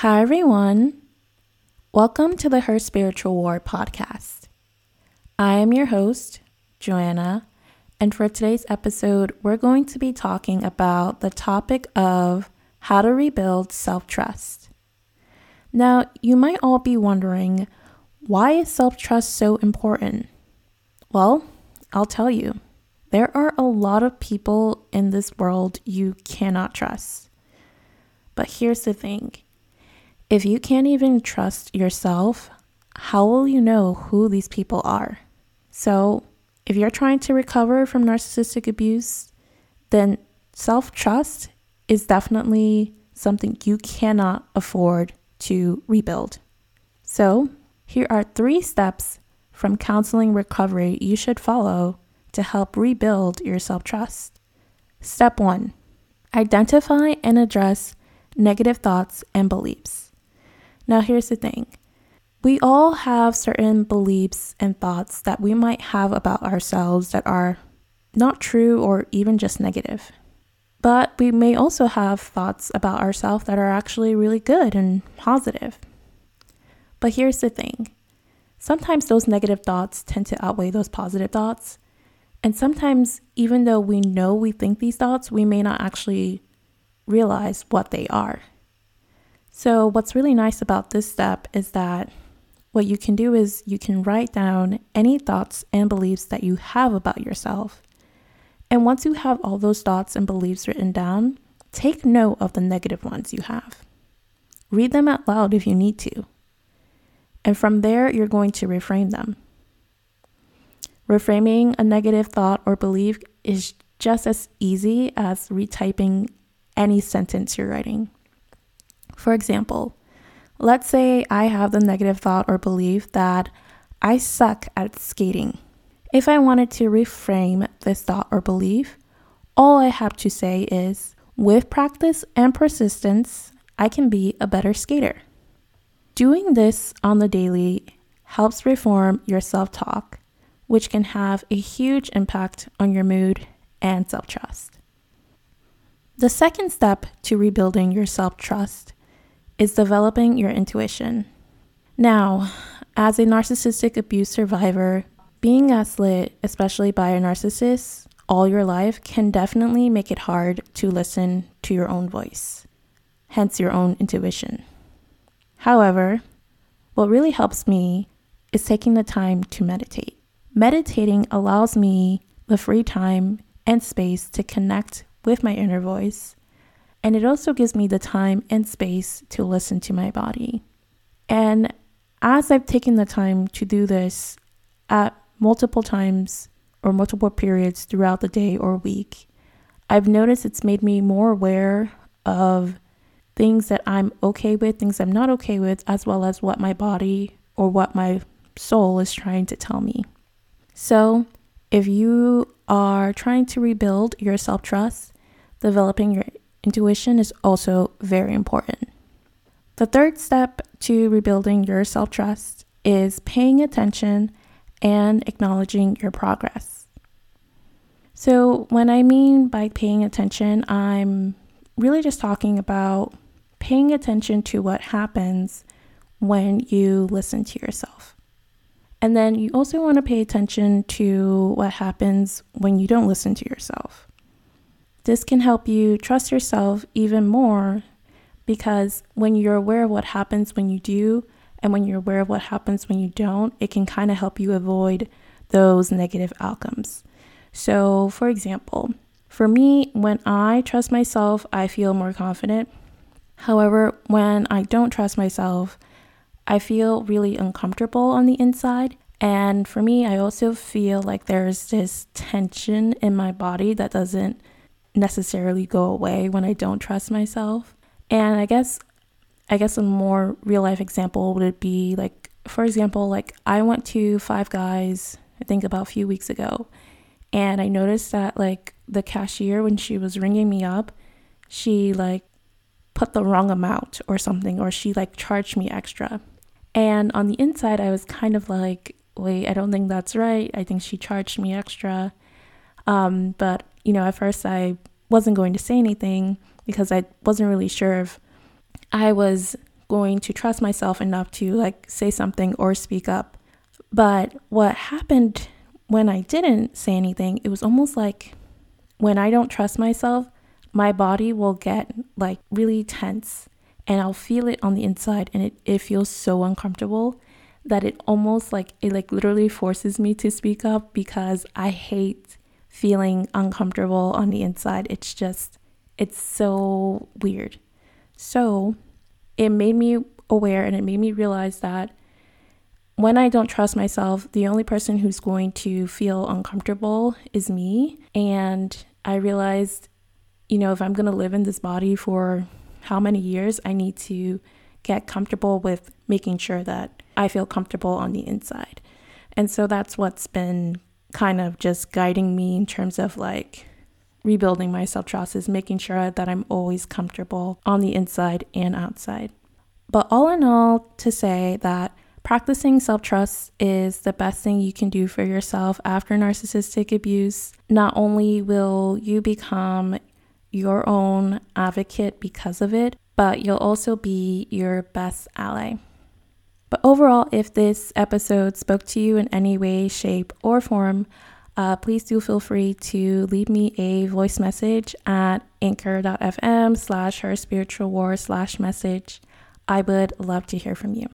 Hi, everyone. Welcome to the Her Spiritual War podcast. I am your host, Joanna, and for today's episode, we're going to be talking about the topic of how to rebuild self trust. Now, you might all be wondering why is self trust so important? Well, I'll tell you. There are a lot of people in this world you cannot trust. But here's the thing if you can't even trust yourself, how will you know who these people are? So, if you're trying to recover from narcissistic abuse, then self trust is definitely something you cannot afford to rebuild. So, here are three steps from counseling recovery you should follow to help rebuild your self trust. Step one identify and address negative thoughts and beliefs. Now, here's the thing we all have certain beliefs and thoughts that we might have about ourselves that are not true or even just negative. But we may also have thoughts about ourselves that are actually really good and positive. But here's the thing sometimes those negative thoughts tend to outweigh those positive thoughts. And sometimes, even though we know we think these thoughts, we may not actually realize what they are. So, what's really nice about this step is that what you can do is you can write down any thoughts and beliefs that you have about yourself. And once you have all those thoughts and beliefs written down, take note of the negative ones you have. Read them out loud if you need to. And from there, you're going to reframe them. Reframing a negative thought or belief is just as easy as retyping any sentence you're writing. For example, let's say I have the negative thought or belief that I suck at skating. If I wanted to reframe this thought or belief, all I have to say is with practice and persistence, I can be a better skater. Doing this on the daily helps reform your self talk, which can have a huge impact on your mood and self trust. The second step to rebuilding your self trust is developing your intuition. Now, as a narcissistic abuse survivor, being gaslit, especially by a narcissist, all your life can definitely make it hard to listen to your own voice, hence your own intuition. However, what really helps me is taking the time to meditate. Meditating allows me the free time and space to connect with my inner voice and it also gives me the time and space to listen to my body. And as I've taken the time to do this at multiple times or multiple periods throughout the day or week, I've noticed it's made me more aware of things that I'm okay with, things I'm not okay with, as well as what my body or what my soul is trying to tell me. So, if you are trying to rebuild your self trust, developing your intuition is also very important. The third step to rebuilding your self trust is paying attention and acknowledging your progress. So, when I mean by paying attention, I'm really just talking about paying attention to what happens when you listen to yourself. And then you also want to pay attention to what happens when you don't listen to yourself. This can help you trust yourself even more because when you're aware of what happens when you do and when you're aware of what happens when you don't, it can kind of help you avoid those negative outcomes. So, for example, for me, when I trust myself, I feel more confident. However, when I don't trust myself, I feel really uncomfortable on the inside. And for me, I also feel like there's this tension in my body that doesn't necessarily go away when I don't trust myself. And I guess I guess a more real life example would be like for example, like I went to Five Guys I think about a few weeks ago and I noticed that like the cashier when she was ringing me up, she like put the wrong amount or something or she like charged me extra. And on the inside I was kind of like, wait, I don't think that's right. I think she charged me extra. Um, but you know, at first I wasn't going to say anything because I wasn't really sure if I was going to trust myself enough to like say something or speak up. But what happened when I didn't say anything, it was almost like when I don't trust myself, my body will get like really tense and I'll feel it on the inside and it, it feels so uncomfortable that it almost like it like literally forces me to speak up because I hate feeling uncomfortable on the inside. It's just it's so weird. So, it made me aware and it made me realize that when I don't trust myself, the only person who's going to feel uncomfortable is me. And I realized, you know, if I'm going to live in this body for how many years, I need to get comfortable with making sure that I feel comfortable on the inside. And so that's what's been kind of just guiding me in terms of like rebuilding my self trust is making sure that I'm always comfortable on the inside and outside. But all in all, to say that Practicing self trust is the best thing you can do for yourself after narcissistic abuse. Not only will you become your own advocate because of it, but you'll also be your best ally. But overall, if this episode spoke to you in any way, shape, or form, uh, please do feel free to leave me a voice message at anchor.fm slash her spiritual war slash message. I would love to hear from you.